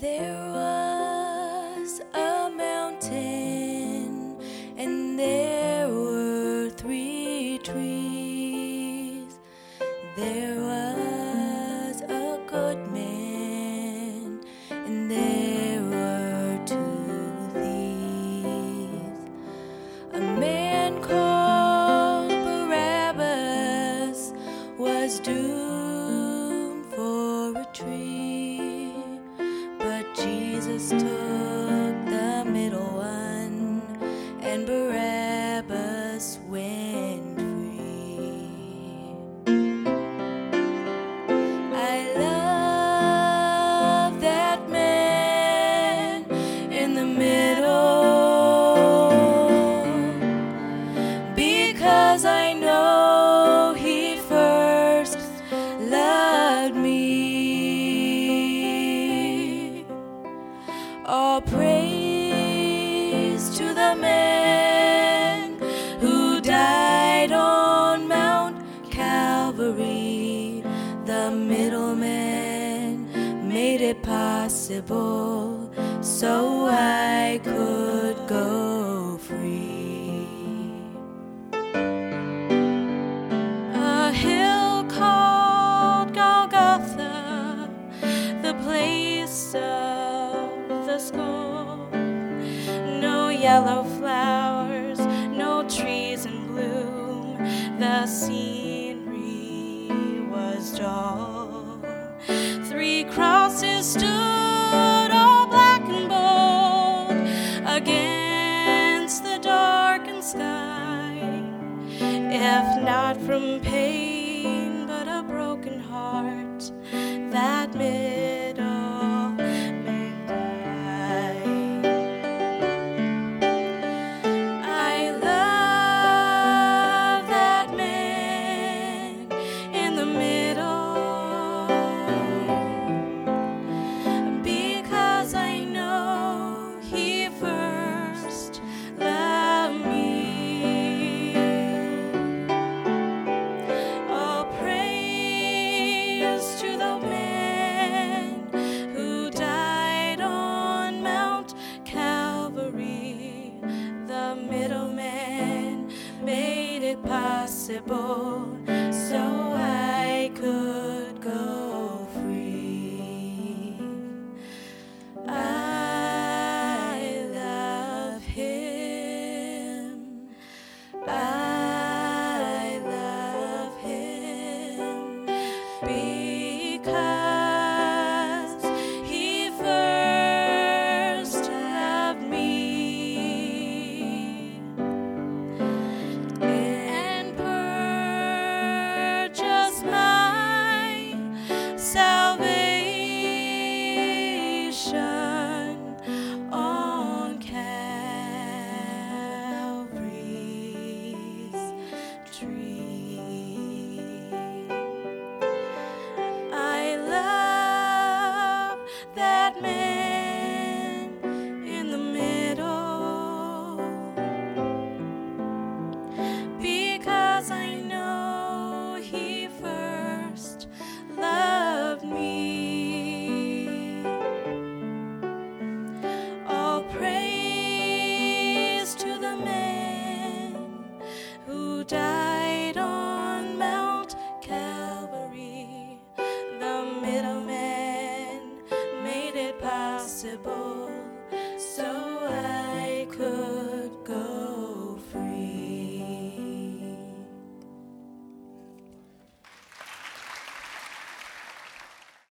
There was a mountain, and there were three trees. There was a good man, and there it possible so I could go free. A hill called Golgotha, the place of the skull. No yellow flowers, no trees in bloom, the sea. sky. If not from pain, but a broken heart. so I could go free. I love him. I love him. Be Impossible.